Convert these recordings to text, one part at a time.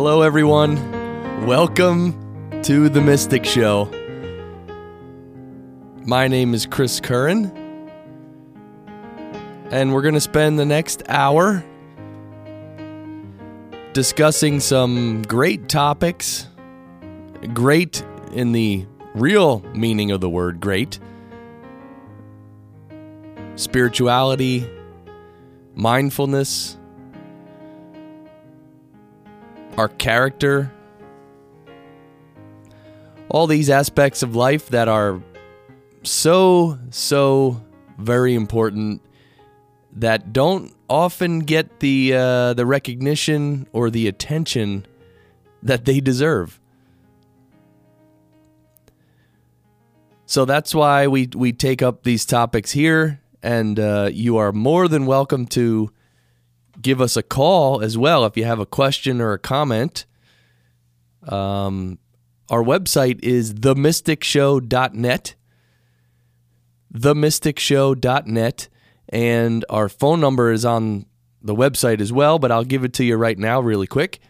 Hello, everyone. Welcome to The Mystic Show. My name is Chris Curran, and we're going to spend the next hour discussing some great topics. Great in the real meaning of the word great spirituality, mindfulness, our character, all these aspects of life that are so, so very important that don't often get the uh, the recognition or the attention that they deserve. So that's why we we take up these topics here, and uh, you are more than welcome to give us a call as well if you have a question or a comment. Um, our website is themysticshow.net. Themysticshow.net. And our phone number is on the website as well, but I'll give it to you right now, really quick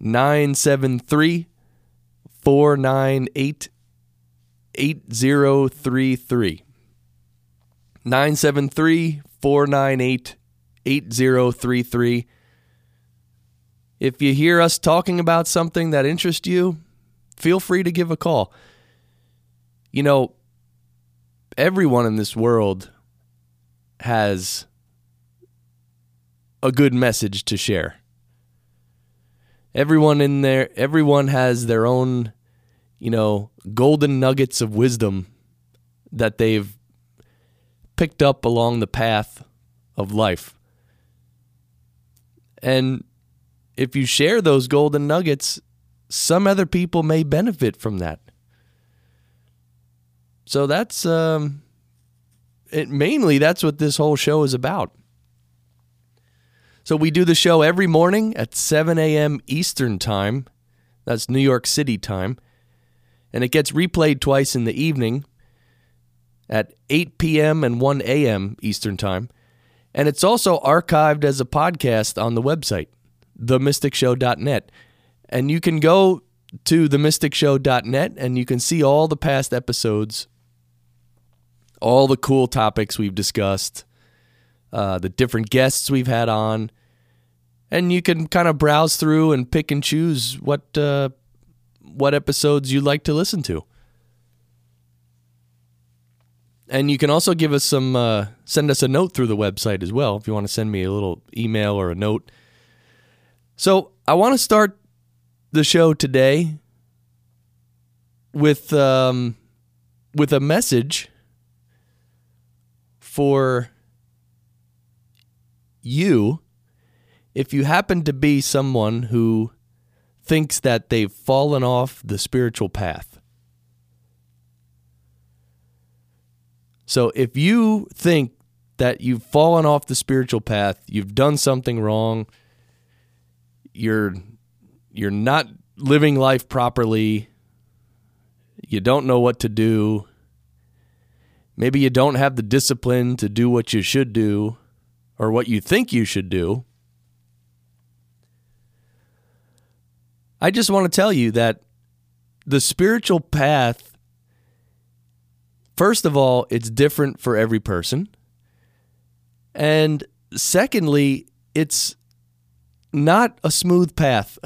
973 498 8033. 973 498 8033. If you hear us talking about something that interests you, feel free to give a call. You know, everyone in this world has a good message to share. Everyone in there, everyone has their own, you know, golden nuggets of wisdom that they've picked up along the path of life. And if you share those golden nuggets, some other people may benefit from that. So that's um, it. Mainly, that's what this whole show is about. So we do the show every morning at 7 a.m. Eastern Time. That's New York City time. And it gets replayed twice in the evening at 8 p.m. and 1 a.m. Eastern Time. And it's also archived as a podcast on the website, themysticshow.net. And you can go to themysticshow.net and you can see all the past episodes, all the cool topics we've discussed, uh, the different guests we've had on. And you can kind of browse through and pick and choose what uh, what episodes you'd like to listen to. And you can also give us some, uh, send us a note through the website as well if you want to send me a little email or a note. So I want to start the show today with um, with a message for you if you happen to be someone who thinks that they've fallen off the spiritual path. So if you think that you've fallen off the spiritual path, you've done something wrong, you're you're not living life properly, you don't know what to do, maybe you don't have the discipline to do what you should do or what you think you should do. I just want to tell you that the spiritual path First of all, it's different for every person. And secondly, it's not a smooth path.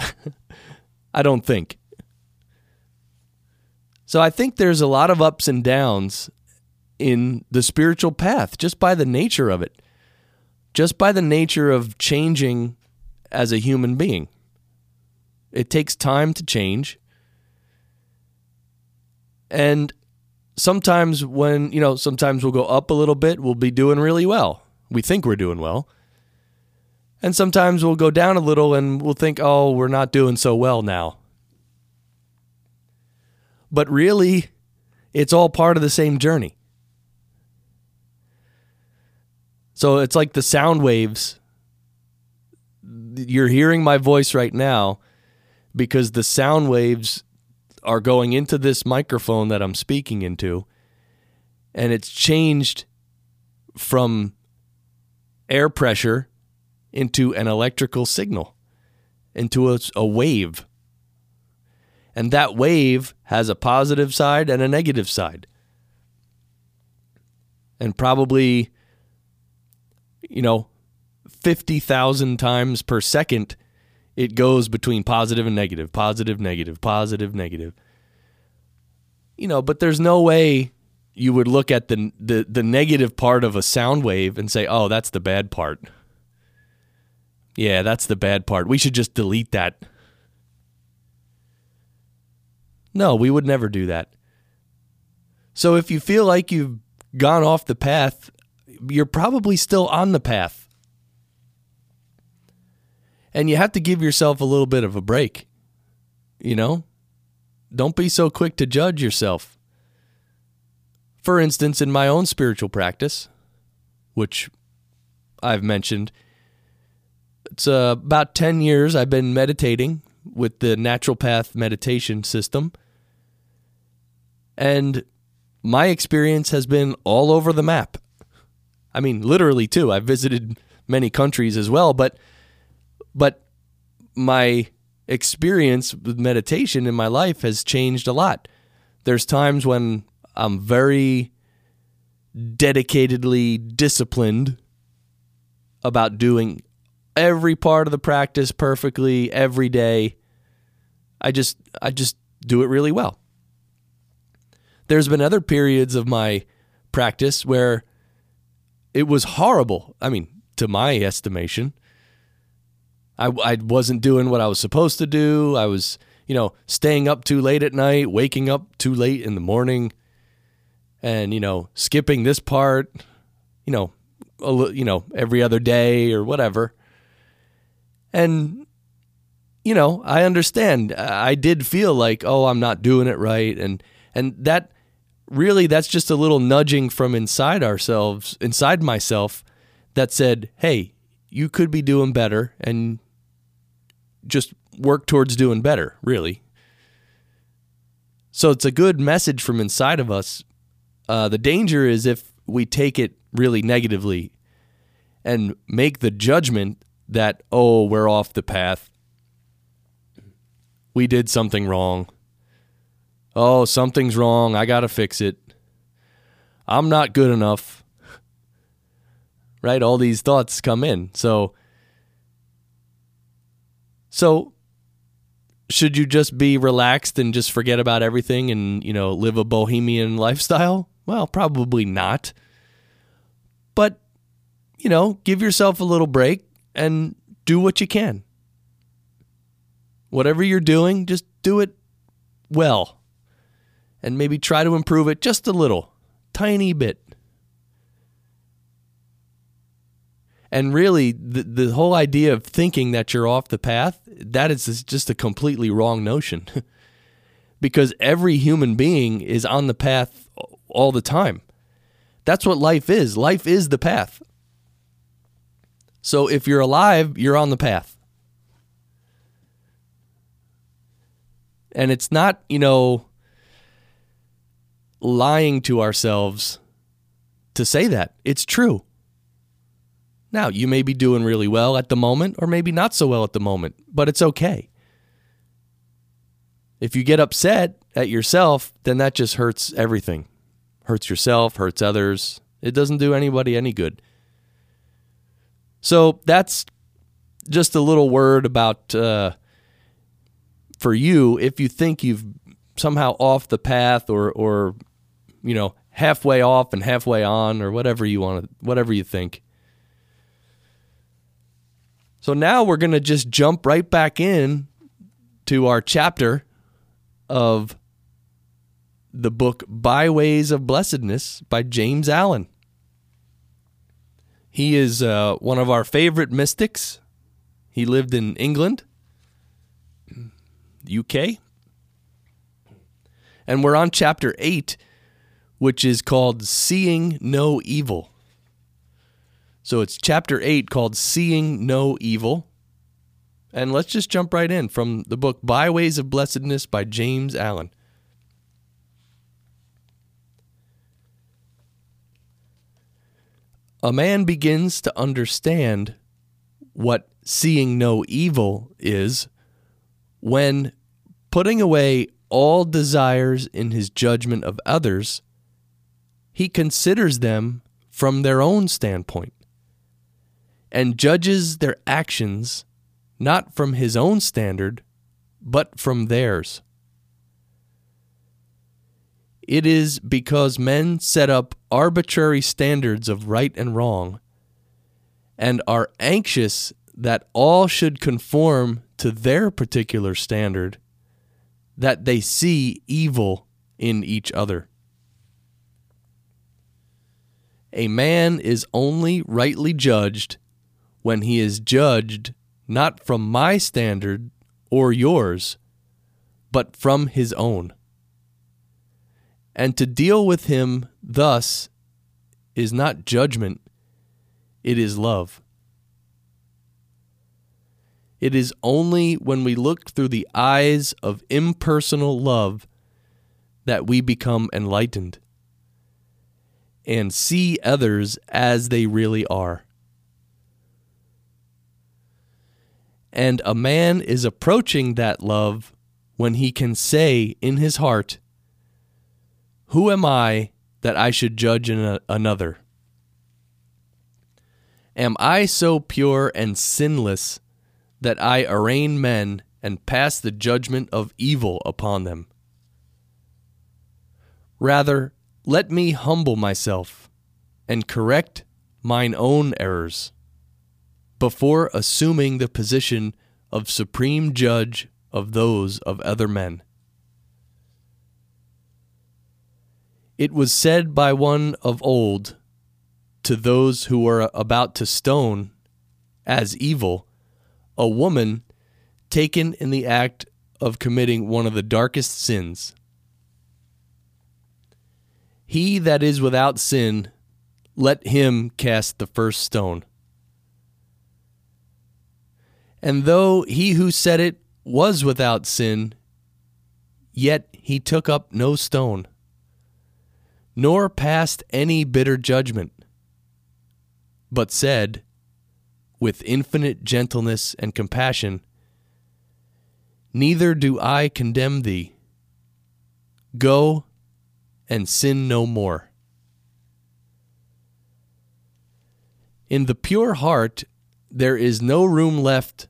I don't think. So I think there's a lot of ups and downs in the spiritual path just by the nature of it, just by the nature of changing as a human being. It takes time to change. And sometimes when, you know, sometimes we'll go up a little bit, we'll be doing really well. We think we're doing well. And sometimes we'll go down a little and we'll think, oh, we're not doing so well now. But really, it's all part of the same journey. So it's like the sound waves. You're hearing my voice right now because the sound waves are going into this microphone that I'm speaking into, and it's changed from air pressure into an electrical signal. into a, a wave. And that wave has a positive side and a negative side. And probably, you know, 50,000 times per second, it goes between positive and negative, positive, negative, positive, negative. You know, but there's no way you would look at the, the, the negative part of a sound wave and say, oh, that's the bad part. Yeah, that's the bad part. We should just delete that. No, we would never do that. So if you feel like you've gone off the path, you're probably still on the path. And you have to give yourself a little bit of a break. You know? Don't be so quick to judge yourself. For instance, in my own spiritual practice, which I've mentioned, it's uh, about 10 years I've been meditating with the natural path meditation system. And my experience has been all over the map. I mean, literally too. I've visited many countries as well, but but my experience with meditation in my life has changed a lot. There's times when I'm very dedicatedly disciplined about doing every part of the practice perfectly every day. I just I just do it really well. There's been other periods of my practice where it was horrible. I mean, to my estimation, I, I wasn't doing what I was supposed to do. I was, you know, staying up too late at night, waking up too late in the morning, and you know, skipping this part, you know, a, you know, every other day or whatever. And you know, I understand. I did feel like, oh, I'm not doing it right, and and that really that's just a little nudging from inside ourselves, inside myself, that said, hey, you could be doing better, and just work towards doing better. Really. So it's a good message from inside of us. Uh, the danger is if we take it really negatively and make the judgment that, oh, we're off the path. We did something wrong. Oh, something's wrong. I got to fix it. I'm not good enough. Right? All these thoughts come in. So, so should you just be relaxed and just forget about everything and, you know, live a bohemian lifestyle? Well, probably not. But, you know, give yourself a little break and do what you can. Whatever you're doing, just do it well. And maybe try to improve it just a little, tiny bit. And really, the, the whole idea of thinking that you're off the path, that is just a completely wrong notion. because every human being is on the path all the time. That's what life is. Life is the path. So if you're alive, you're on the path. And it's not, you know, lying to ourselves to say that. It's true. Now, you may be doing really well at the moment, or maybe not so well at the moment, but it's okay. If you get upset at yourself, then that just hurts everything. Hurts yourself, hurts others. It doesn't do anybody any good. So that's just a little word about uh, for you if you think you've somehow off the path or or you know halfway off and halfway on or whatever you want to whatever you think. So now we're going to just jump right back in to our chapter of the book Byways of Blessedness by James Allen. He is uh, one of our favorite mystics. He lived in England, UK. And we're on chapter 8, which is called Seeing No Evil. So it's chapter 8 called Seeing No Evil. And let's just jump right in from the book Byways of Blessedness by James Allen. a man begins to understand what seeing no evil is when putting away all desires in his judgment of others, he considers them from their own standpoint and judges their actions not from his own standard, but from theirs. It is because men set up arbitrary standards of right and wrong and are anxious that all should conform to their particular standard that they see evil in each other. A man is only rightly judged when he is judged not from my standard or yours, but from his own. And to deal with him thus is not judgment, it is love. It is only when we look through the eyes of impersonal love that we become enlightened and see others as they really are. And a man is approaching that love when he can say in his heart, Who am I that I should judge another? Am I so pure and sinless that I arraign men and pass the judgment of evil upon them. Rather, let me humble myself and correct mine own errors before assuming the position of supreme judge of those of other men. It was said by one of old to those who were about to stone as evil a woman taken in the act of committing one of the darkest sins. He that is without sin, let him cast the first stone. And though he who said it was without sin, yet he took up no stone, nor passed any bitter judgment, but said, with infinite gentleness and compassion, Neither do I condemn thee. Go and sin no more. In the pure heart, there is no room left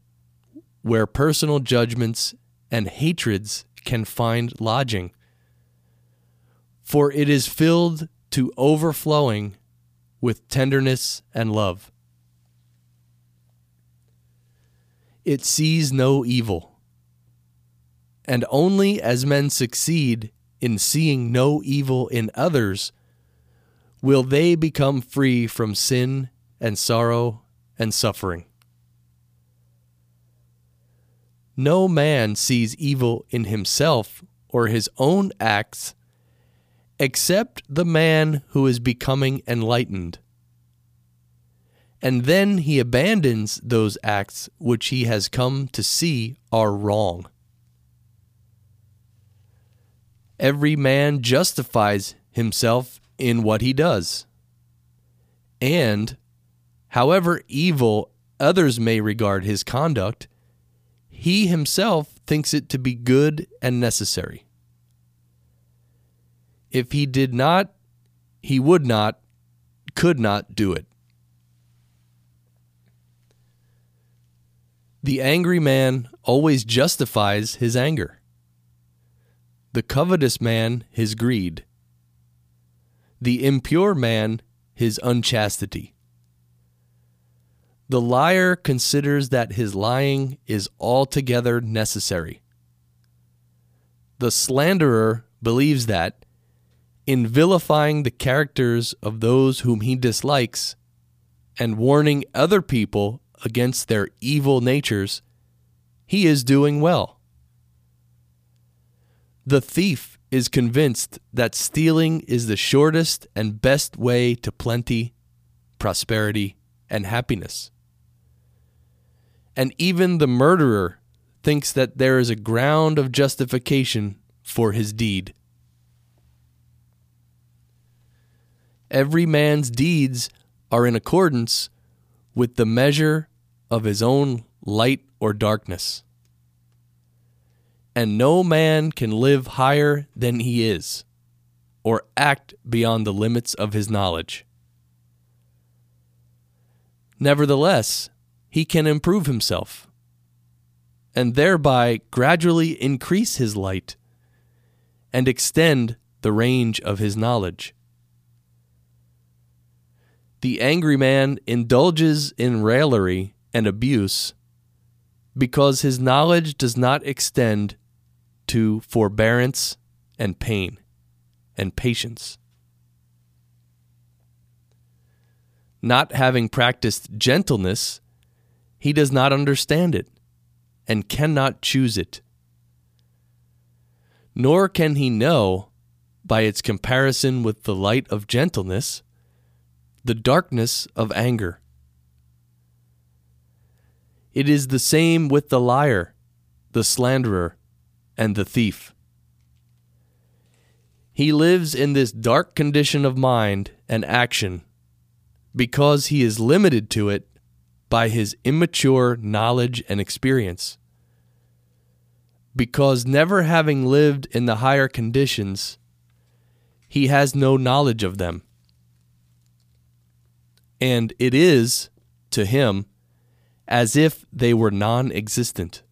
where personal judgments and hatreds can find lodging, for it is filled to overflowing with tenderness and love. it sees no evil. And only as men succeed in seeing no evil in others will they become free from sin and sorrow and suffering. No man sees evil in himself or his own acts except the man who is becoming enlightened and then he abandons those acts which he has come to see are wrong. Every man justifies himself in what he does. And, however evil others may regard his conduct, he himself thinks it to be good and necessary. If he did not, he would not, could not do it. The angry man always justifies his anger, the covetous man his greed, the impure man his unchastity. The liar considers that his lying is altogether necessary. The slanderer believes that, in vilifying the characters of those whom he dislikes and warning other people against their evil natures, he is doing well. The thief is convinced that stealing is the shortest and best way to plenty, prosperity, and happiness. And even the murderer thinks that there is a ground of justification for his deed. Every man's deeds are in accordance with the measure of his own light or darkness. and no man can live higher than he is, or act beyond the limits of his knowledge. Nevertheless, he can improve himself, and thereby gradually increase his light and extend the range of his knowledge. The angry man indulges in raillery and abuse because his knowledge does not extend to forbearance and pain and patience. Not having practiced gentleness, he does not understand it and cannot choose it. Nor can he know, by its comparison with the light of gentleness, the darkness of anger. It is the same with the liar, the slanderer, and the thief. He lives in this dark condition of mind and action because he is limited to it by his immature knowledge and experience. Because never having lived in the higher conditions, he has no knowledge of them and it is, to him, as if they were non existent.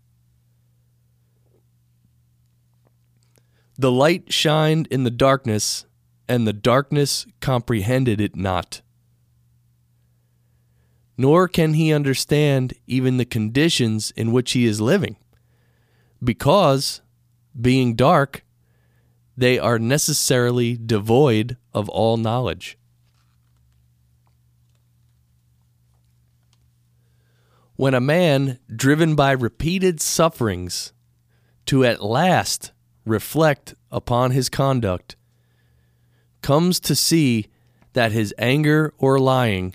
The light shined in the darkness, and the darkness comprehended it not. Nor can he understand even the conditions in which he is living, because, being dark, they are necessarily devoid of all knowledge. when a man, driven by repeated sufferings, to at last reflect upon his conduct, comes to see that his anger or lying,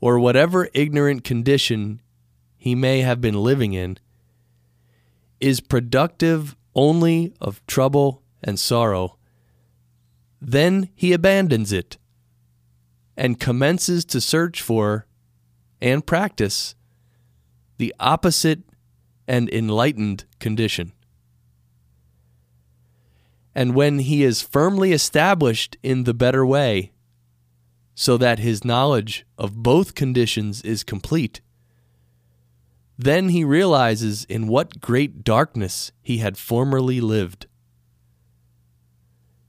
or whatever ignorant condition he may have been living in, is productive only of trouble and sorrow, then he abandons it and commences to search for and practice the opposite and enlightened condition. And when he is firmly established in the better way, so that his knowledge of both conditions is complete, then he realizes in what great darkness he had formerly lived.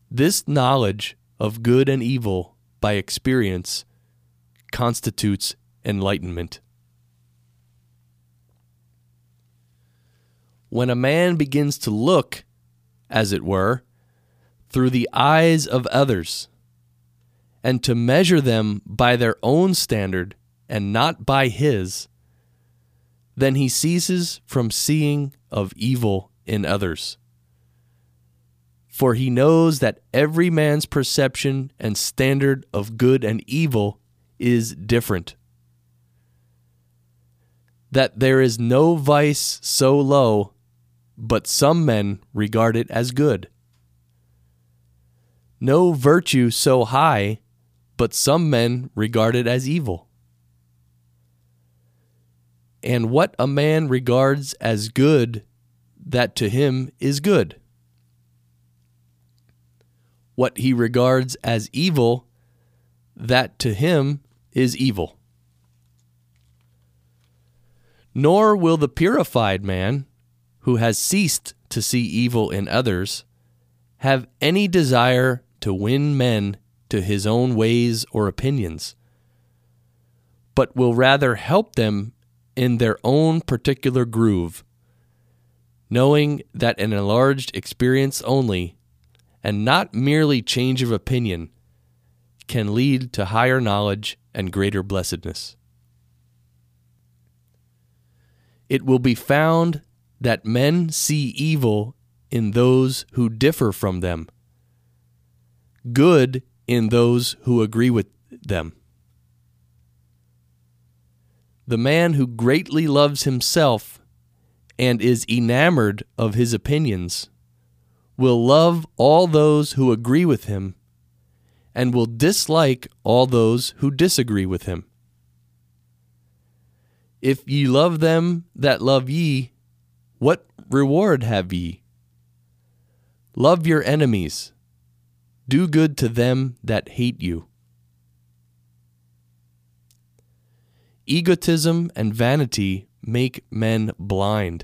This knowledge of good and evil by experience constitutes enlightenment. when a man begins to look, as it were, through the eyes of others, and to measure them by their own standard and not by his, then he ceases from seeing of evil in others. For he knows that every man's perception and standard of good and evil is different. That there is no vice so low but some men regard it as good. No virtue so high, but some men regard it as evil. And what a man regards as good, that to him is good. What he regards as evil, that to him is evil. Nor will the purified man who has ceased to see evil in others have any desire to win men to his own ways or opinions, but will rather help them in their own particular groove, knowing that an enlarged experience only, and not merely change of opinion, can lead to higher knowledge and greater blessedness. It will be found that men see evil in those who differ from them, good in those who agree with them. The man who greatly loves himself and is enamored of his opinions will love all those who agree with him and will dislike all those who disagree with him. If ye love them that love ye, what reward have ye? Love your enemies. Do good to them that hate you. Egotism and vanity make men blind.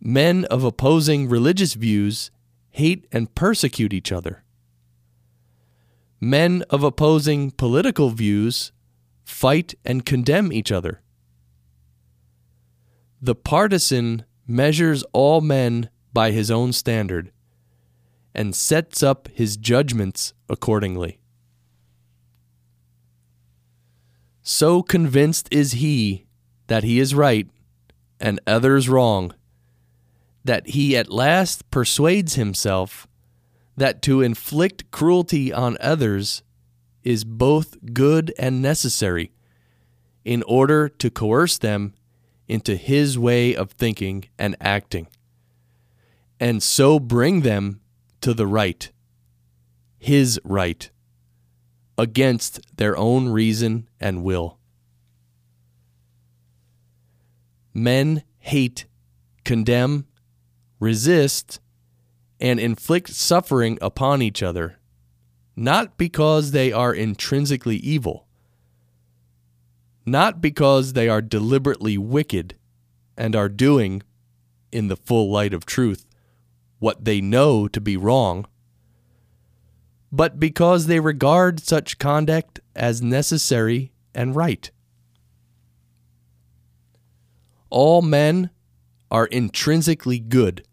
Men of opposing religious views hate and persecute each other. Men of opposing political views fight and condemn each other. The partisan measures all men by his own standard and sets up his judgments accordingly. So convinced is he that he is right and others wrong, that he at last persuades himself that to inflict cruelty on others is both good and necessary in order to coerce them into his way of thinking and acting, and so bring them to the right, his right, against their own reason and will. Men hate, condemn, resist, and inflict suffering upon each other, not because they are intrinsically evil, not because they are deliberately wicked and are doing, in the full light of truth, what they know to be wrong, but because they regard such conduct as necessary and right. All men are intrinsically good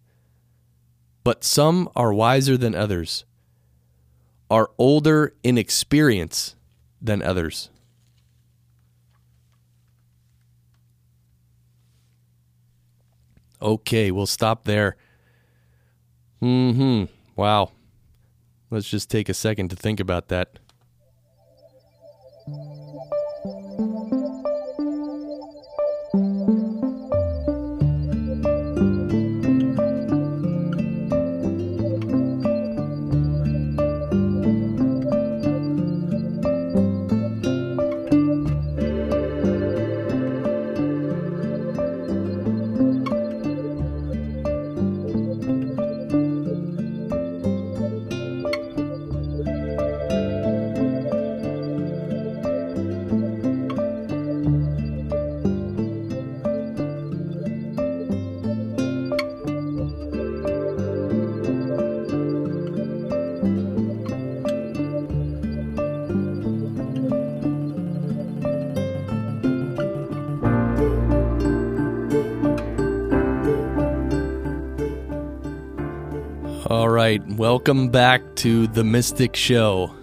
but some are wiser than others, are older in experience than others. Okay, we'll stop there. Mm hmm. Wow. Let's just take a second to think about that. Welcome back to The Mystic Show.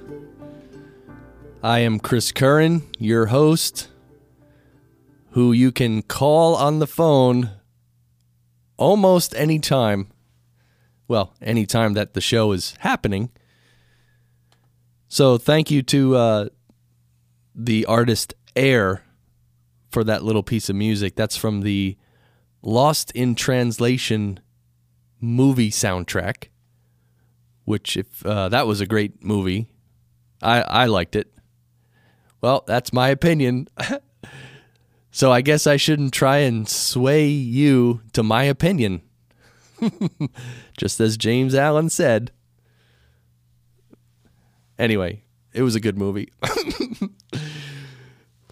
I am Chris Curran, your host, who you can call on the phone almost any time. Well, any time that the show is happening. So, thank you to uh, the artist Air for that little piece of music. That's from the Lost in Translation movie soundtrack, which if uh, that was a great movie, I I liked it. Well, that's my opinion. so I guess I shouldn't try and sway you to my opinion. Just as James Allen said. Anyway, it was a good movie.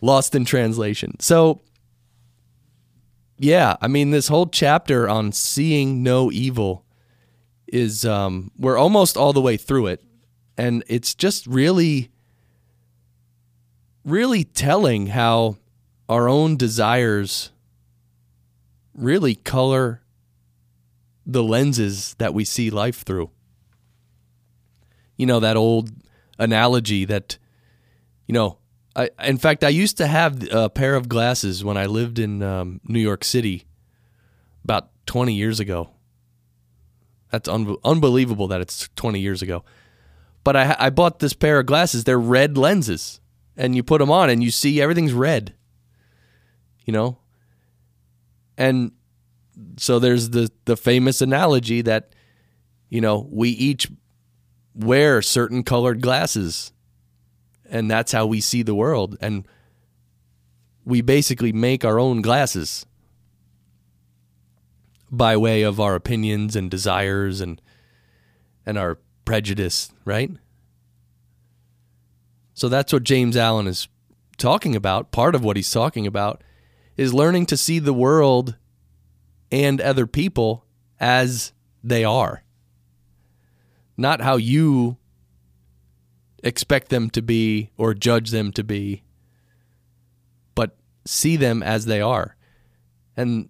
Lost in translation. So yeah, I mean, this whole chapter on seeing no evil is um, we're almost all the way through it, and it's just really, really telling how our own desires really color the lenses that we see life through. You know that old analogy that, you know, I, in fact, I used to have a pair of glasses when I lived in um, New York City about 20 years ago. That's un- unbelievable that it's 20 years ago. But I, I bought this pair of glasses. They're red lenses, and you put them on, and you see everything's red. You know, and so there's the the famous analogy that you know we each wear certain colored glasses and that's how we see the world and we basically make our own glasses by way of our opinions and desires and and our prejudice, right? So that's what James Allen is talking about. Part of what he's talking about is learning to see the world and other people as they are. Not how you expect them to be or judge them to be, but see them as they are. And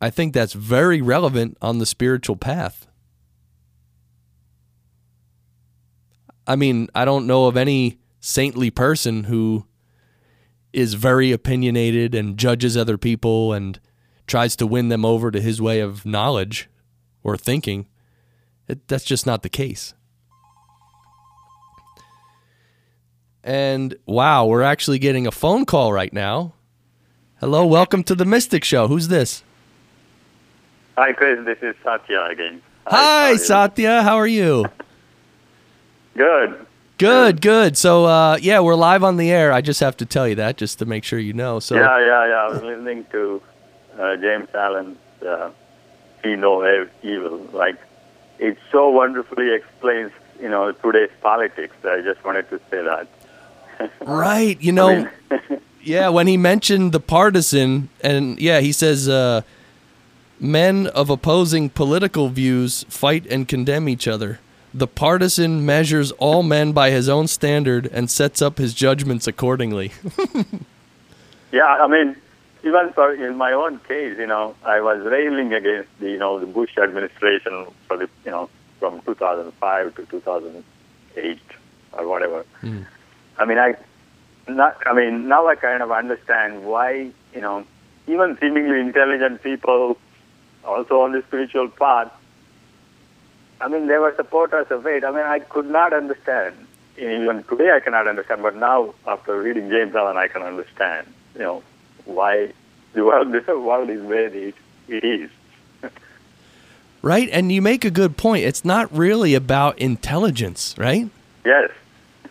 I think that's very relevant on the spiritual path. I mean, I don't know of any saintly person who is very opinionated and judges other people and tries to win them over to his way of knowledge or thinking. It, that's just not the case. And wow, we're actually getting a phone call right now. Hello, welcome to the Mystic Show. Who's this? Hi, Chris. This is Satya again. Hi, Satya. How are you? Good. Good, good. So, uh, yeah, we're live on the air. I just have to tell you that just to make sure you know. So, yeah, yeah, yeah. I was listening to uh, James Allen's uh, "See No Evil." Like, it so wonderfully explains, you know, today's politics. I just wanted to say that. right. You know, I mean, yeah, when he mentioned the partisan, and yeah, he says, uh, men of opposing political views fight and condemn each other. The partisan measures all men by his own standard and sets up his judgments accordingly. yeah, I mean, even for in my own case, you know, I was railing against the you know the Bush administration for the you know from 2005 to 2008 or whatever. Mm. I mean, I not. I mean, now I kind of understand why you know even seemingly intelligent people, also on the spiritual path, I mean, they were supporters of it. I mean, I could not understand. Even today, I cannot understand. But now, after reading James Allen, I can understand. You know why the world, the world is where it, it is. right, and you make a good point. It's not really about intelligence, right? Yes.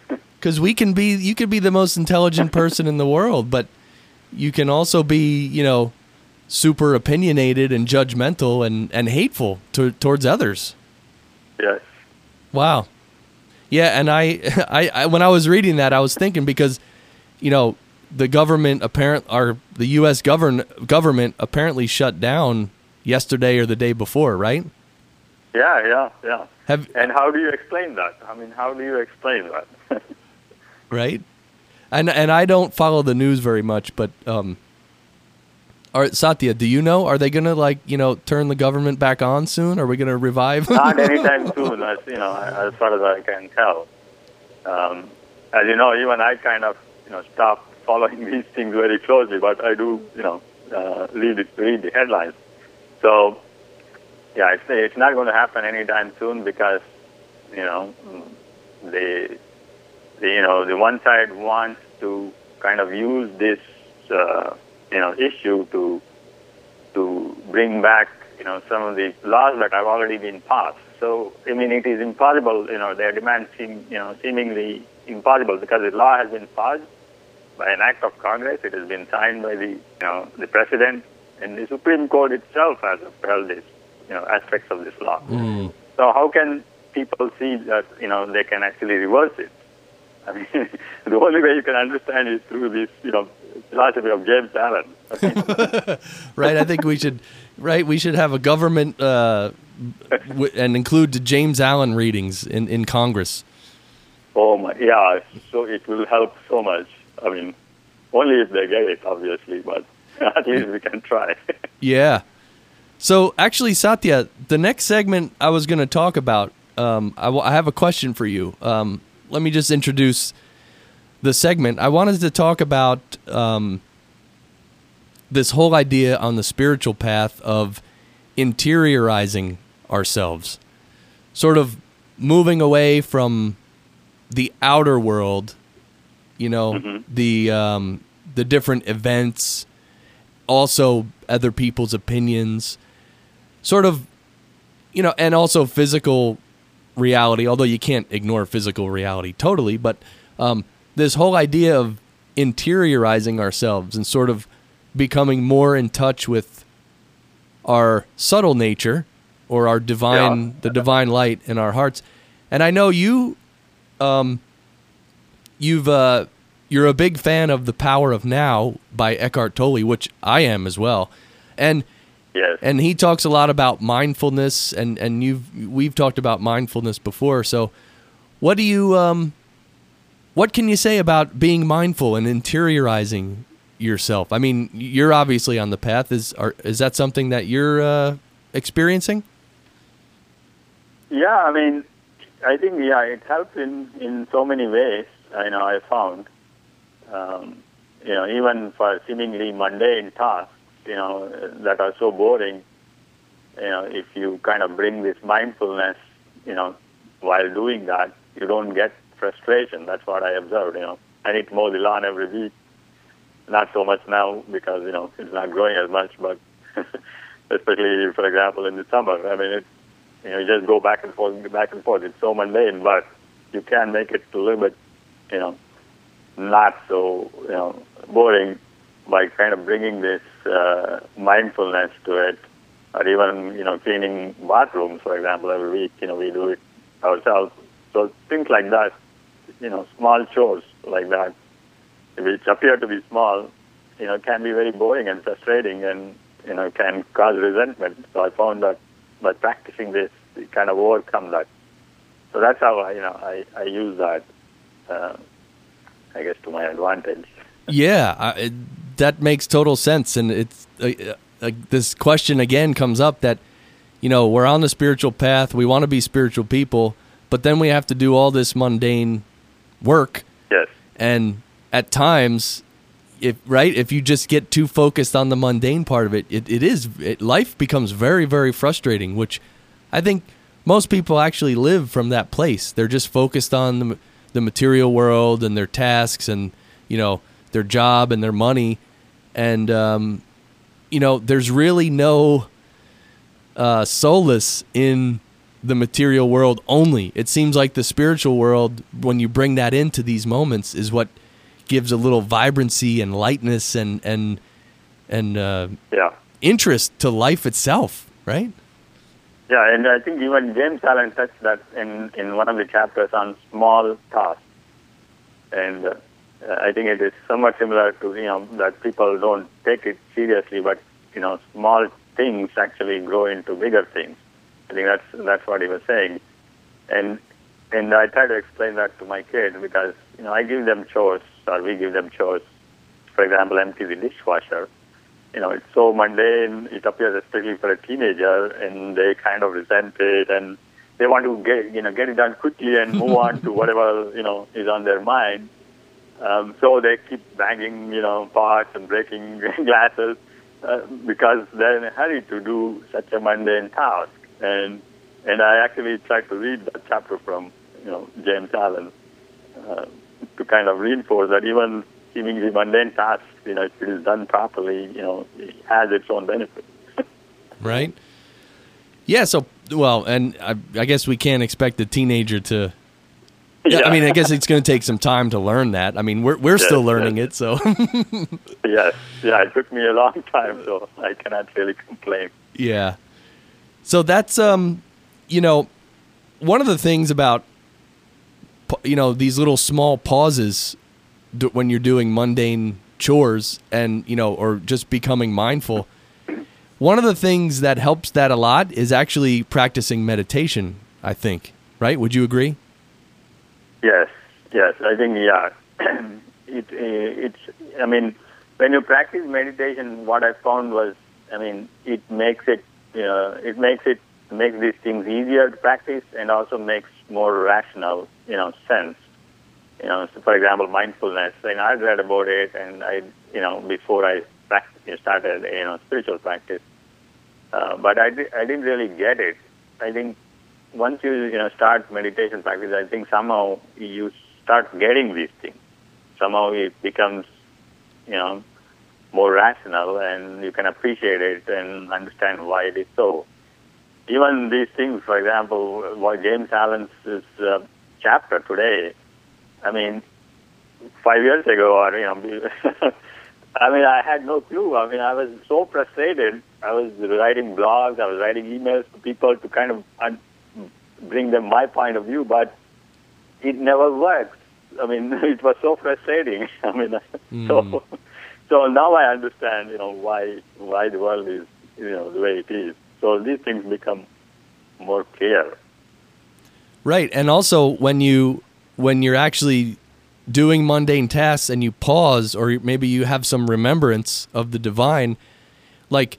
Because we can be, you could be the most intelligent person in the world, but you can also be, you know, super opinionated and judgmental and, and hateful to, towards others. Yes. Wow. Yeah, and I, I, I, when I was reading that, I was thinking because, you know, the government apparent, or the U.S. govern government apparently shut down yesterday or the day before, right? Yeah, yeah, yeah. Have, and how do you explain that? I mean, how do you explain that? right. And and I don't follow the news very much, but um, are, Satya, do you know? Are they going to like you know turn the government back on soon? Are we going to revive? Not anytime soon, as you know, as far as I can tell. Um, as you know, even I kind of you know stopped following these things very closely, but I do you know uh, read it, read the headlines. So yeah, it's it's not going to happen anytime soon because you know the the you know the one side wants to kind of use this. Uh, you know issue to to bring back you know some of the laws that have already been passed. So I mean it is impossible. You know their demands seem you know seemingly impossible because the law has been passed by an act of Congress. It has been signed by the you know the president, and the Supreme Court itself has upheld this you know aspects of this law. Mm. So how can people see that you know they can actually reverse it? I mean, the only way you can understand is through this, you know, philosophy of James Allen. right. I think we should. Right. We should have a government uh, w- and include the James Allen readings in in Congress. Oh my! Yeah. So it will help so much. I mean, only if they get it, obviously, but at least we can try. yeah. So actually, Satya, the next segment I was going to talk about. Um, I, w- I have a question for you. Um, let me just introduce the segment. I wanted to talk about um, this whole idea on the spiritual path of interiorizing ourselves, sort of moving away from the outer world, you know, mm-hmm. the um, the different events, also other people's opinions, sort of, you know, and also physical reality, although you can't ignore physical reality totally, but um, this whole idea of interiorizing ourselves and sort of becoming more in touch with our subtle nature or our divine Yeah. the divine light in our hearts. And I know you um you've uh you're a big fan of The Power of Now by Eckhart Tolle, which I am as well. And Yes. and he talks a lot about mindfulness and and you've we've talked about mindfulness before so what do you um what can you say about being mindful and interiorizing yourself i mean you're obviously on the path is are, is that something that you're uh experiencing Yeah, I mean, I think yeah, it helps in in so many ways. I know I found, um, you know, even for seemingly mundane tasks, you know, that are so boring. You know, if you kind of bring this mindfulness, you know, while doing that, you don't get frustration. That's what I observed. You know, I need to mow the lawn every week. Not so much now because you know it's not growing as much, but especially for example in the summer. I mean, it, you know, you just go back and forth, back and forth. It's so mundane, but you can make it a little bit, you know, not so you know boring by kind of bringing this uh, mindfulness to it, or even you know cleaning bathrooms, for example, every week. You know, we do it ourselves. So things like that, you know, small chores like that, which appear to be small, you know, can be very boring and frustrating, and you know, can cause resentment. So I found that by practicing this, you kind of overcome that. So that's how I, you know, I, I use that, uh, I guess, to my advantage. yeah I, that makes total sense and it's uh, uh, this question again comes up that you know we're on the spiritual path we want to be spiritual people but then we have to do all this mundane work. Yes. and at times if right if you just get too focused on the mundane part of it it, it is it, life becomes very very frustrating which i think most people actually live from that place. They're just focused on the, the material world and their tasks and you know their job and their money. And um, you know there's really no uh, solace in the material world only. It seems like the spiritual world, when you bring that into these moments, is what gives a little vibrancy and lightness and and and uh, Yeah. interest to life itself. Right? Yeah, and I think even James Allen touched that in, in one of the chapters on small tasks. And uh, I think it is somewhat similar to, you know, that people don't take it seriously, but, you know, small things actually grow into bigger things. I think that's, that's what he was saying. And, and I try to explain that to my kids because, you know, I give them chores, or we give them chores. For example, empty the dishwasher you know, it's so mundane. It appears especially for a teenager, and they kind of resent it, and they want to get you know get it done quickly and move on to whatever you know is on their mind. Um, so they keep banging you know pots and breaking glasses uh, because they're in a hurry to do such a mundane task. And and I actually tried to read that chapter from you know James Allen uh, to kind of reinforce that even seemingly mundane tasks, you know, if it is done properly, you know, it has its own benefit. Right? Yeah. So well, and I, I guess we can't expect a teenager to. Yeah, I mean, I guess it's going to take some time to learn that. I mean, we're we're Yes, still learning yes. it, so yes, yeah, it took me a long time, so I cannot really complain. Yeah. So that's um, you know, one of the things about you know these little small pauses when you're doing mundane chores and you know or just becoming mindful. One of the things that helps that a lot is actually practicing meditation. I think, right? Would you agree? Yes, yes, I think yeah, it uh, it's. I mean, when you practice meditation, what I found was, I mean, it makes it, uh, it makes it makes these things easier to practice, and also makes more rational, you know, sense. You know, so for example, mindfulness. And I read about it, and I, you know, before I practice, started, you know, spiritual practice, uh, but I, di- I didn't really get it. I think once you you know start meditation practice, I think somehow you start getting these things. Somehow it becomes, you know, more rational, and you can appreciate it and understand why it is so. Even these things, for example, what James Allen's uh, chapter today. I mean, five years ago, or you know, I mean, I had no clue. I mean, I was so frustrated I was writing blogs, I was writing emails to people to kind of un- bring them my point of view, but it never worked. I mean, it was so frustrating. I mean, mm. so so now I understand, you know, why why the world is, you know, the way it is. So these things become more clear. Right, and also when you when you're actually doing mundane tasks and you pause, or maybe you have some remembrance of the divine, like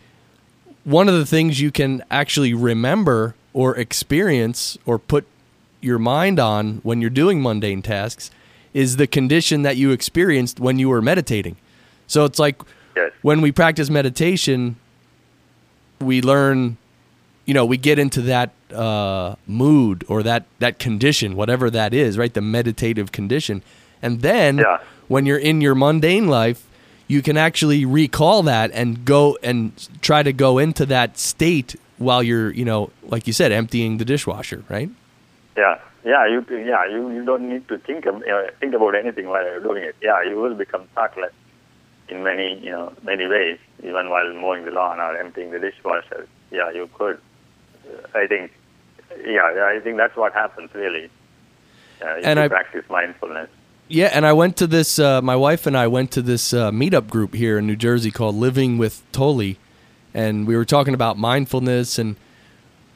one of the things you can actually remember or experience or put your mind on when you're doing mundane tasks is the condition that you experienced when you were meditating. So it's like yes. when we practice meditation, we learn, you know, we get into that uh, mood or that that condition, whatever that is, right? The meditative condition, and then yeah. when you're in your mundane life, you can actually recall that and go and try to go into that state while you're, you know, like you said, emptying the dishwasher, right? Yeah, yeah, you yeah you, you don't need to think of, uh, think about anything while you're doing it. Yeah, you will become thoughtless in many you know many ways, even while mowing the lawn or emptying the dishwasher. Yeah, you could. I think. Yeah, I think that's what happens really. Uh, and I practice mindfulness. Yeah, and I went to this. Uh, my wife and I went to this uh, meetup group here in New Jersey called Living with Tolle, and we were talking about mindfulness and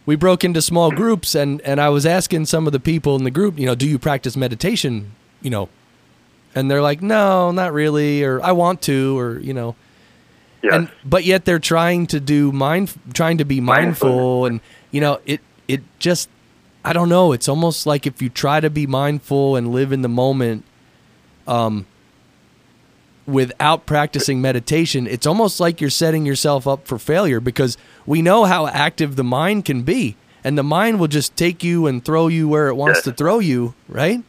we broke into small groups and and I was asking some of the people in the group, you know, do you practice meditation, you know? And they're like, "No, not really," or "I want to," or you know. Yes. And but yet they're trying to do mind trying to be mindful and you know, it it just I don't know, it's almost like if you try to be mindful and live in the moment um without practicing meditation, it's almost like you're setting yourself up for failure because we know how active the mind can be. And the mind will just take you and throw you where it wants yes. to throw you, right?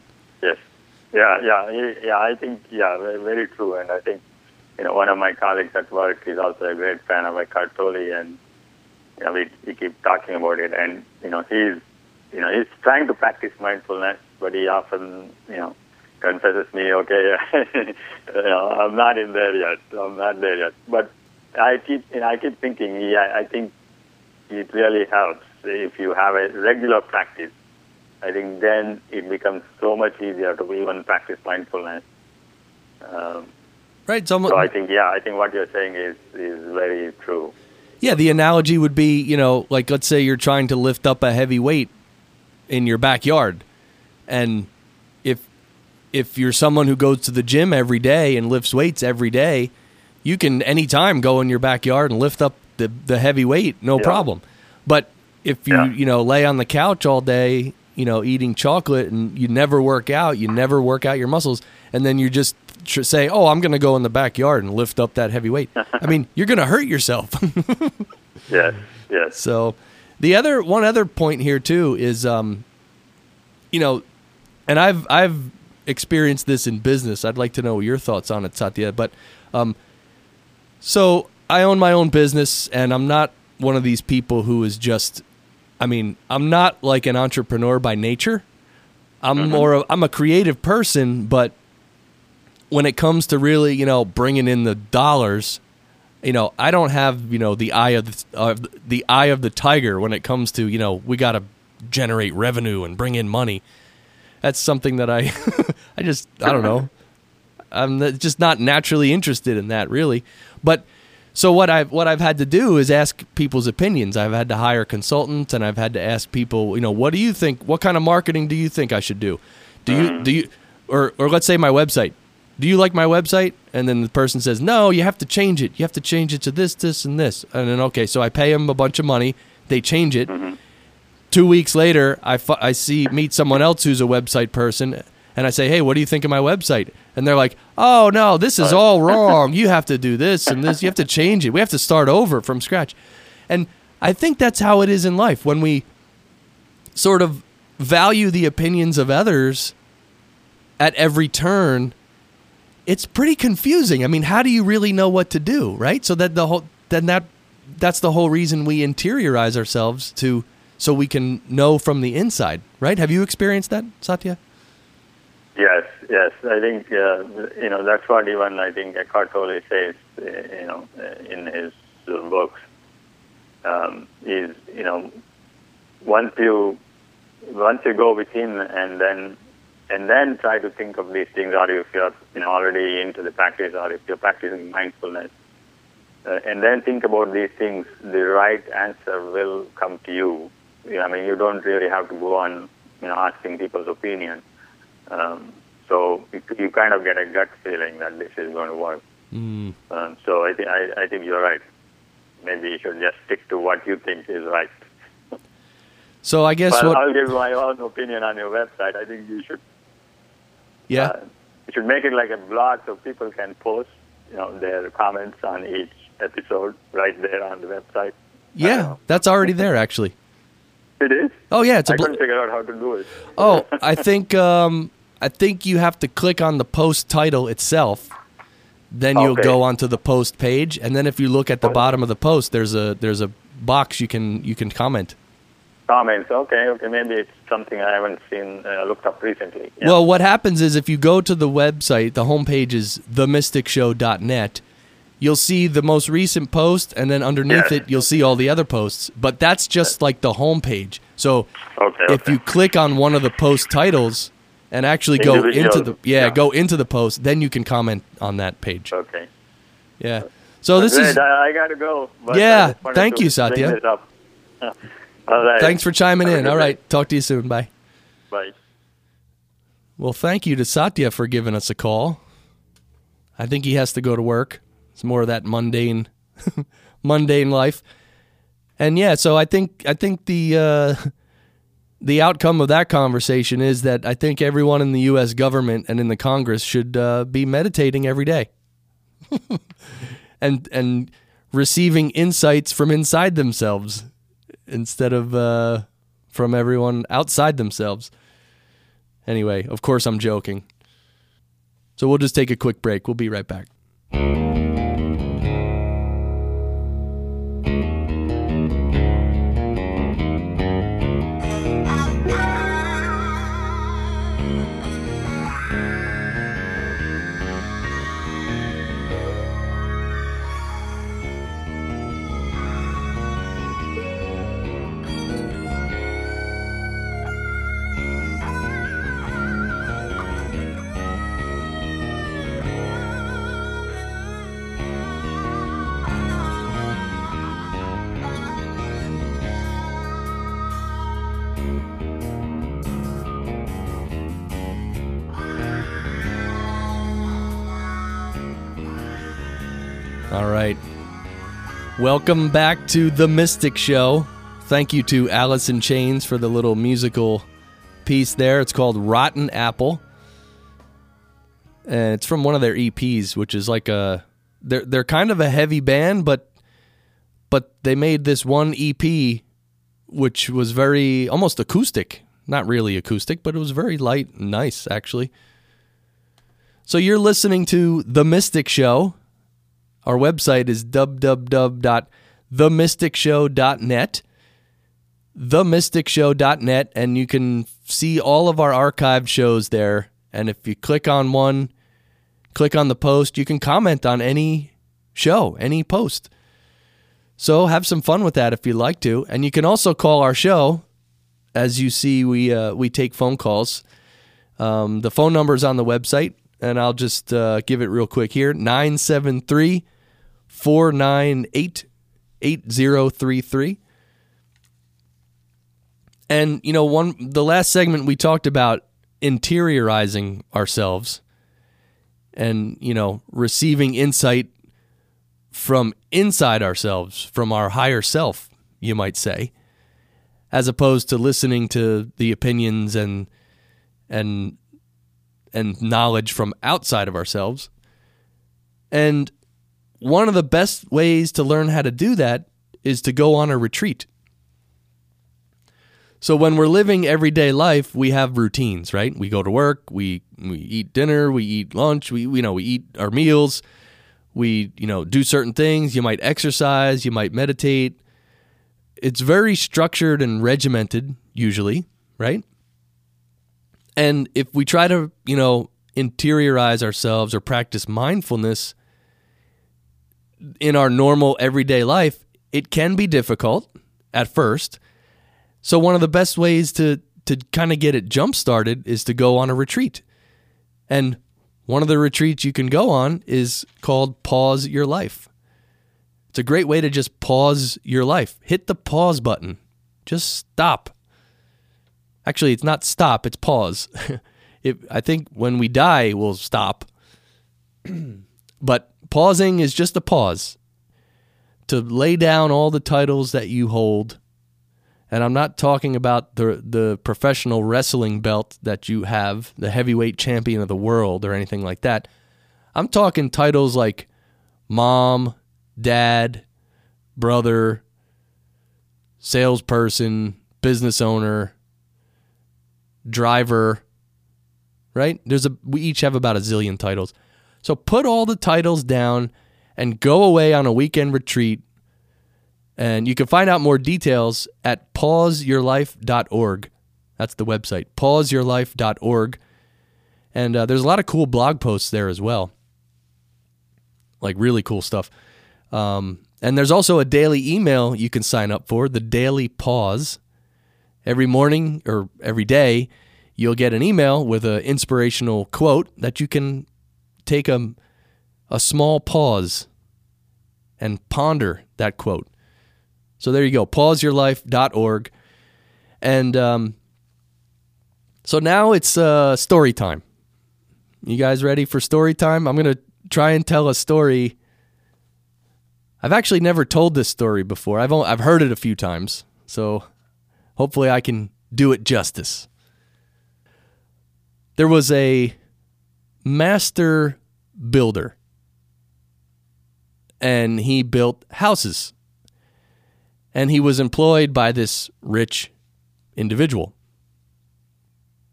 Yeah, yeah, yeah. I think, yeah, very, very true. And I think, you know, one of my colleagues at work is also a great fan of Eckhart Tolle, and you know, we, we keep talking about it. And you know, he's, you know, he's trying to practice mindfulness, but he often, you know, confesses me, okay, you know, I'm not in there yet. I'm not there yet. But I keep, you know, I keep thinking, yeah, I think it really helps if you have a regular practice. I think then it becomes so much easier to even practice mindfulness. Um, right. So, so I think, yeah, I think what you're saying is is very true. Yeah, the analogy would be, you know, like let's say you're trying to lift up a heavy weight in your backyard, and if if you're someone who goes to the gym every day and lifts weights every day, you can anytime go in your backyard and lift up the, the heavy weight, no yeah. problem. But if you, yeah. you know, lay on the couch all day, you know, eating chocolate and you never work out, you never work out your muscles, and then you just say, "Oh, I'm going to go in the backyard and lift up that heavy weight." I mean, you're going to hurt yourself. yes, yes. So, the other one other point here too is, um, you know, and I've I've experienced this in business. I'd like to know your thoughts on it, Satya. But um, so I own my own business, and I'm not one of these people who is just. I mean, I'm not like an entrepreneur by nature. I'm mm-hmm. more of I'm a creative person, but when it comes to really, you know, bringing in the dollars, you know, I don't have, you know, the eye of the, uh, the eye of the tiger when it comes to, you know, we got to generate revenue and bring in money that's something that I I just I don't know. I'm just not naturally interested in that really. But so what I've what I've had to do is ask people's opinions. I've had to hire consultants and I've had to ask people, you know, what do you think what kind of marketing do you think I should do? Do you do you or or let's say my website. Do you like my website? And then the person says, "No, you have to change it. You have to change it to this, this and this." And then okay, so I pay them a bunch of money, they change it. Mm-hmm Two weeks later, I, fu- I see meet someone else who's a website person, and I say, "Hey, what do you think of my website?" And they're like, "Oh no, this is all wrong. You have to do this and this. You have to change it. We have to start over from scratch." And I think that's how it is in life when we sort of value the opinions of others at every turn. It's pretty confusing. I mean, how do you really know what to do, right? So that the whole then that that's the whole reason we interiorize ourselves to so we can know from the inside, right? Have you experienced that, Satya? Yes, yes. I think uh, you know that's what even I think Eckhart Tolle says, uh, you know, uh, in his books. um, is you know once you once you go within and then and then try to think of these things, or if you're you know already into the practice, or if you're practicing mindfulness, uh, and then think about these things, the right answer will come to you. I mean, you don't really have to go on you know asking people's opinion. Um, so you, you kind of get a gut feeling that this is going to work. Mm. Um, so I think I, I think you're right. Maybe you should just stick to what you think is right. So I guess Well, what I'll give my own opinion on your website. I think you should yeah. uh, you should make it like a blog so people can post you know their comments on each episode right there on the website. yeah, that's already there actually. It is. Oh yeah, it's a I bl- couldn't figure out how to do it. Oh, I think um, I think you have to click on the post title itself. Then you'll Okay. go onto the post page, and then if you look at the bottom of the post, there's a there's a box you can you can comment. Comments. Okay, okay. Maybe it's something I haven't seen uh, looked up recently. Yeah. Well, what happens is if you go to the website, the homepage is themysticshow.net. You'll see the most recent post, and then underneath Yes. it, you'll see all the other posts. But that's just like the homepage. So okay. if okay. you click on one of the post titles and actually go into the yeah, yeah. go into the post, then you can comment on that page. okay. Yeah. So this Great, is I, I got to go. Yeah, I just wanted thank you, Satya. All right. thanks for chiming in. All right. Talk to you soon. Bye. Bye. Well, thank you to Satya for giving us a call. I think he has to go to work. It's more of that mundane, mundane life. And yeah, so I think I think the uh, the outcome of that conversation is that I think everyone in the U.S. government and in the Congress should uh, be meditating every day, and and receiving insights from inside themselves instead of uh, from everyone outside themselves. Anyway, of course I'm joking. So we'll just take a quick break. We'll be right back. All right. Welcome back to The Mystic Show. Thank you to Alice in Chains for the little musical piece there. It's called Rotten Apple. And it's from one of their EPs, which is like a they're they're kind of a heavy band, but but they made this one EP which was very almost acoustic. Not really acoustic, but it was very light and nice actually. So you're listening to The Mystic Show. Our website is www.themysticshow.net. Themysticshow.net, and you can see all of our archived shows there. And if you click on one, click on the post, you can comment on any show, any post. So have some fun with that if you'd like to. And you can also call our show. As you see, we uh, we take phone calls. Um, the phone number is on the website, and I'll just uh, give it real quick here 973 498 8033. And, you know, one the last segment we talked about interiorizing ourselves and, you know, receiving insight from inside ourselves, from our higher self, you might say, as opposed to listening to the opinions and and and knowledge from outside of ourselves. And one of the best ways to learn how to do that is to go on a retreat. So when we're living everyday life, we have routines, right? We go to work, we we eat dinner, we eat lunch, we you know, we eat our meals, we you know, do certain things, you might exercise, you might meditate. It's very structured and regimented usually, right? And if we try to, you know, interiorize ourselves or practice mindfulness in our normal everyday life, it can be difficult at first. So one of the best ways to to kind of get it jump started is to go on a retreat. And one of the retreats you can go on is called Pause Your Life. It's a great way to just pause your life. Hit the pause button. Just stop. Actually, it's not stop, it's pause. it, I think when we die, we'll stop. but pausing is just a pause to lay down all the titles that you hold. And I'm not talking about the the professional wrestling belt that you have, the heavyweight champion of the world or anything like that. I'm talking titles like mom, dad, brother, salesperson, business owner, driver, right? There's a we each have about a zillion titles. So put all the titles down and go away on a weekend retreat. And you can find out more details at pauseyourlife.org. That's the website, pauseyourlife.org. And uh, there's a lot of cool blog posts there as well. Like really cool stuff. Um, and there's also a daily email you can sign up for, the Daily Pause. Every morning or every day, you'll get an email with an inspirational quote that you can take a, a small pause and ponder that quote. So there you go, pauseyourlife.org. And um, so now it's uh, story time. You guys ready for story time? I'm going to try and tell a story I've actually never told this story before. I've only, I've heard it a few times, so hopefully I can do it justice. There was a master builder, and he built houses. And he was employed by this rich individual,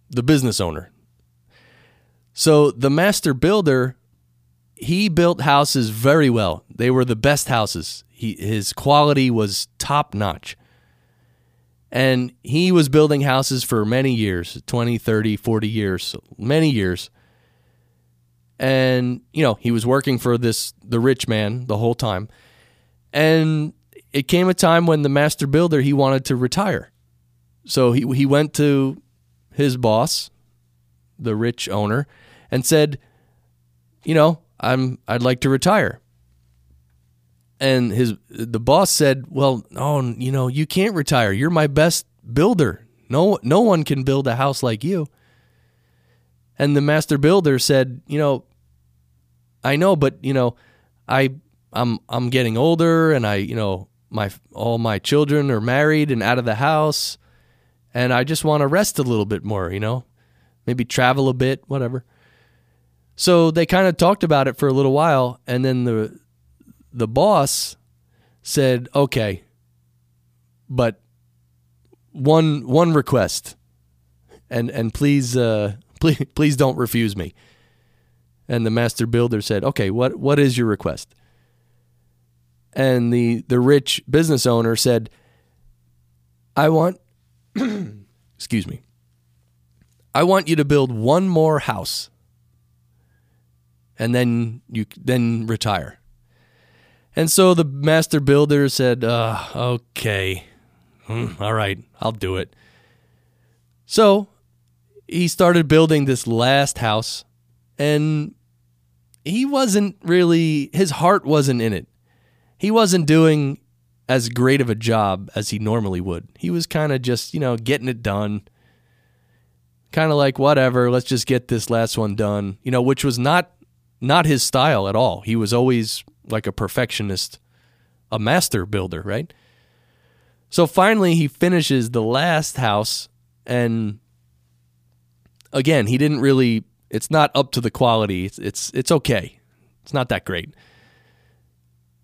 the business owner. So the master builder he built houses very well. They were the best houses. He, his quality was top notch. And he was building houses for many years 20, 30, 40 years, many years. And, you know, he was working for this, the rich man the whole time. And it came a time when the master builder, he wanted to retire. So he, he went to his boss, the rich owner, and said, you know, I'm I'd like to retire. And his the boss said, "Well, oh, you know, you can't retire. You're my best builder. No no one can build a house like you." And the master builder said, "You know, I know, but you know, I I'm I'm getting older and I, you know, my all my children are married and out of the house and I just want to rest a little bit more, you know? Maybe travel a bit, whatever." So they kind of talked about it for a little while, and then the the boss said, "Okay, but one one request, and and please uh, please please don't refuse me." And the master builder said, "Okay, what what is your request?" And the the rich business owner said, "I want, excuse me, I want you to build one more house." and then you then retire. And so the master builder said, uh, "Okay, mm, all right, I'll do it." So he started building this last house, and he wasn't really his heart wasn't in it. He wasn't doing as great of a job as he normally would. He was kind of just, you know, getting it done. Kind of like whatever, let's just get this last one done. You know, which was not not his style at all. He was always like a perfectionist, a master builder, right? So finally, he finishes the last house, and again, he didn't really. It's not up to the quality. It's it's it's okay. It's not that great.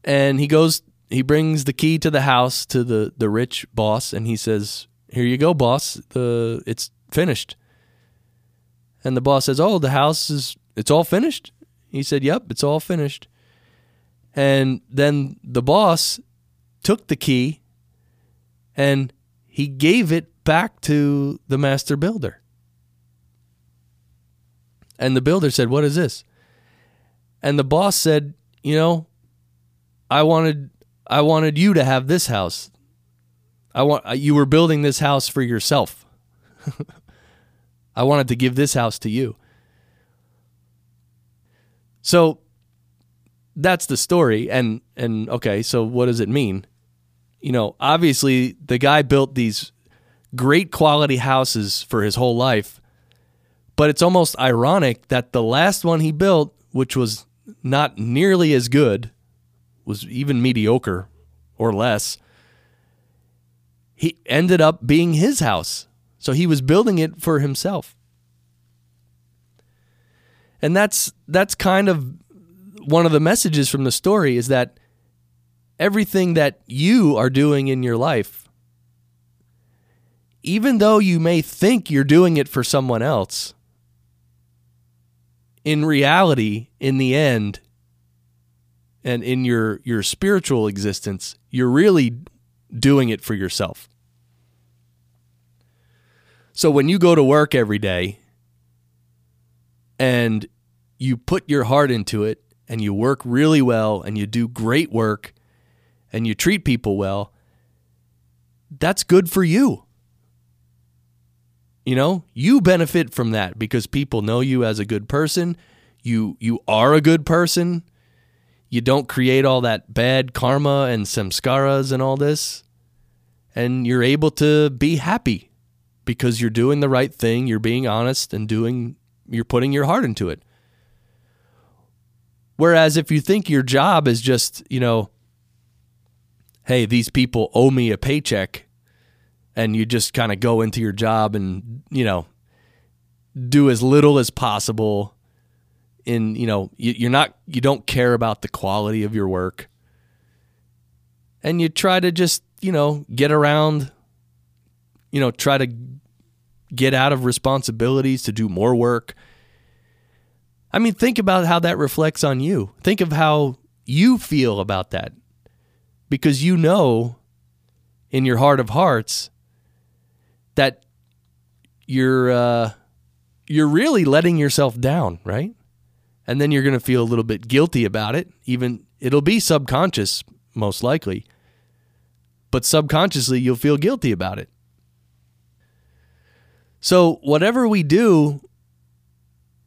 And he goes. He brings the key to the house to the the rich boss, and he says, "Here you go, boss. The it's finished." And the boss says, "Oh, the house is it's all finished." He said, Yep, it's all finished. And then the boss took the key and he gave it back to the master builder. And the builder said, What is this? And the boss said, You know, I wanted I wanted you to have this house. I want uh, you were building this house for yourself. I wanted to give this house to you. So that's the story and and okay, so what does it mean? You know, obviously the guy built these great quality houses for his whole life. But it's almost ironic that the last one he built, which was not nearly as good, was even mediocre or less, he ended up being his house. So he was building it for himself. And that's that's kind of one of the messages from the story is that everything that you are doing in your life even though you may think you're doing it for someone else in reality in the end and in your your spiritual existence you're really doing it for yourself so when you go to work every day and you put your heart into it and you work really well and you do great work and you treat people well, that's good for you. You know, you benefit from that because people know you as a good person. You you are a good person. You don't create all that bad karma and samskaras and all this. And you're able to be happy because you're doing the right thing, you're being honest and doing you're putting your heart into it. Whereas if you think your job is just, you know, hey, these people owe me a paycheck, and you just kind of go into your job and, you know, do as little as possible in, you know, you're not, you don't care about the quality of your work. And you try to just, you know, get around, you know, try to get out of responsibilities to do more work I mean, think about how that reflects on you. Think of how you feel about that. Because you know in your heart of hearts that you're uh, you're really letting yourself down, right? And then you're going to feel a little bit guilty about it. Even it'll be subconscious most likely. But subconsciously you'll feel guilty about it. So whatever we do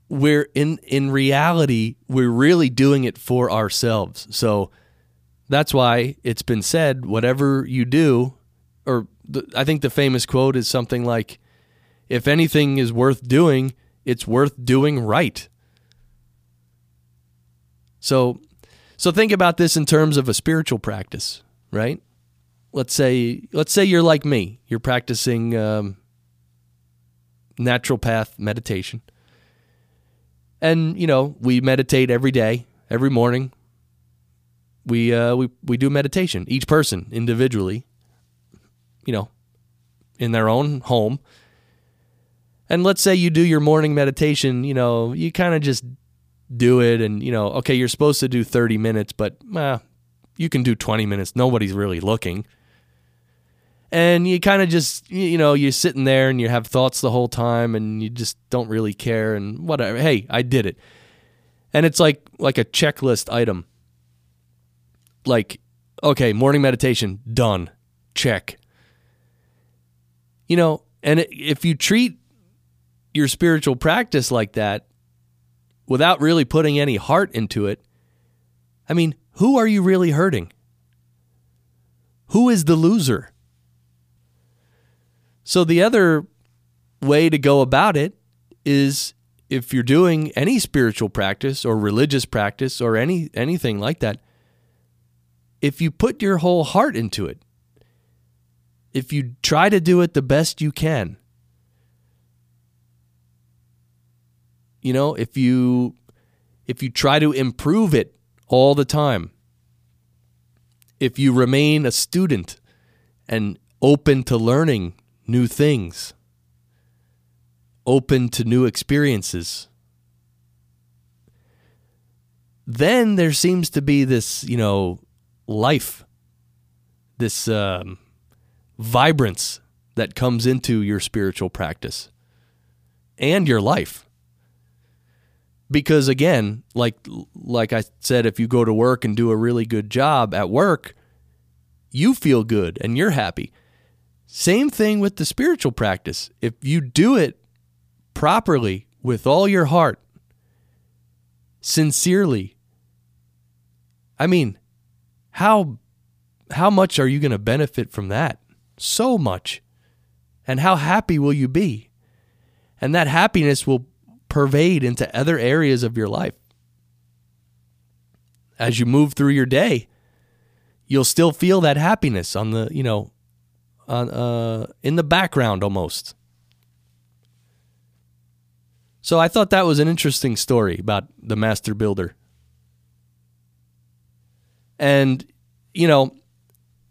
we're in in reality we're really doing it for ourselves. So that's why it's been said whatever you do or the, I think the famous quote is something like if anything is worth doing, it's worth doing right. So so think about this in terms of a spiritual practice, right? Let's say let's say you're like me. You're practicing um, natural path meditation and you know we meditate every day, every morning. We uh, we we do meditation. Each person individually, you know, in their own home. And let's say you do your morning meditation. You know, you kind of just do it, and you know, okay, you're supposed to do 30 minutes, but uh, you can do 20 minutes. Nobody's really looking. And you kind of just you know you're sitting there and you have thoughts the whole time and you just don't really care and whatever. Hey i did it. And it's like like a checklist item. Like okay morning meditation done. Check. You know and if you treat your spiritual practice like that without really putting any heart into it i mean who are you really hurting? Who is the loser? So the other way to go about it is if you're doing any spiritual practice or religious practice or any anything like that, if you put your whole heart into it, if you try to do it the best you can, you know, if you if you try to improve it all the time, if you remain a student and open to learning new things, open to new experiences. Then there seems to be this, you know, life, this um, vibrance that comes into your spiritual practice and your life. Because again, like like I said, if you go to work and do a really good job at work, you feel good and you're happy. Same thing with the spiritual practice. If you do it properly with all your heart, sincerely, I mean, how how much are you going to benefit from that? So much. And how happy will you be? And that happiness will pervade into other areas of your life. As you move through your day, you'll still feel that happiness on the, you know, on uh in the background almost. So I thought that was an interesting story about the master builder. And you know,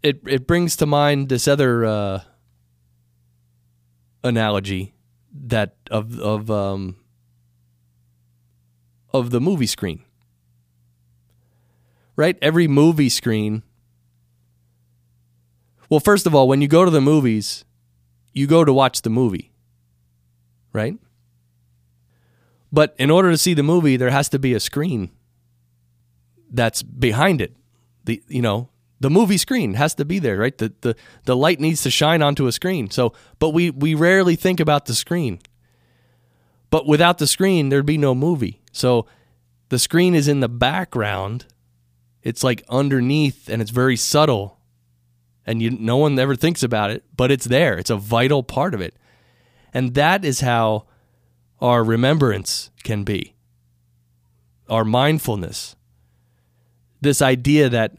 it it brings to mind this other uh, analogy that of of um, of the movie screen. Right? Every movie screen. Well, first of all, when you go to the movies, you go to watch the movie. Right? But in order to see the movie, there has to be a screen that's behind it. The you know, the movie screen has to be there, right? The, the the light needs to shine onto a screen. So, but we we rarely think about the screen. But without the screen, there'd be no movie. So, the screen is in the background. It's like underneath, and it's very subtle, and you no one ever thinks about it, but it's there. It's a vital part of it, and that is how our remembrance can be. Our mindfulness. This idea that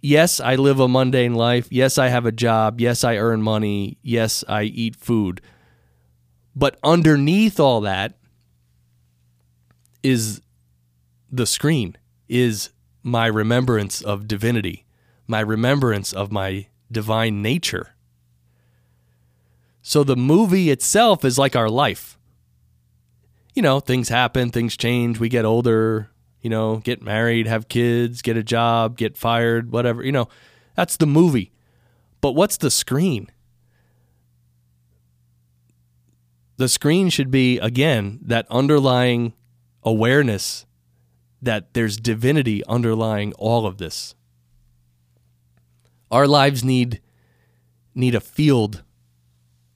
yes, I live a mundane life. Yes, I have a job. Yes, I earn money. Yes, I eat food. But underneath all that is the screen, is my remembrance of divinity, my remembrance of my divine nature. So the movie itself is like our life. You know, things happen, things change, we get older, you know, get married, have kids, get a job, get fired, whatever. You know, that's the movie. But what's the screen? The screen should be, again, that underlying awareness that there's divinity underlying all of this. Our lives need need a field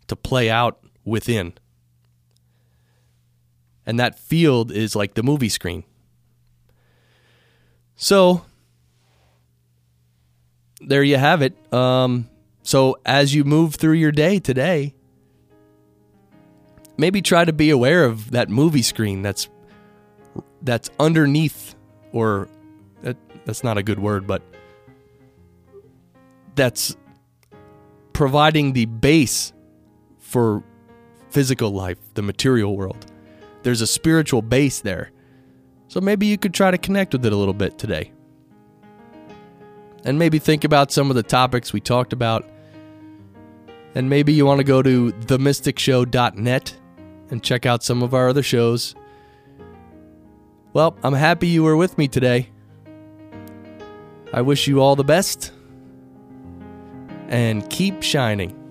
to play out within. And that field is like the movie screen. So there you have it. Um, so as you move through your day today, maybe try to be aware of that movie screen that's that's underneath, or that, that's not a good word, but that's providing the base for physical life, the material world. There's a spiritual base there so maybe you could try to connect with it a little bit today. And maybe think about some of the topics we talked about. And maybe you want to go to themysticshow.net and check out some of our other shows. Well, I'm happy you were with me today. I wish you all the best and keep shining.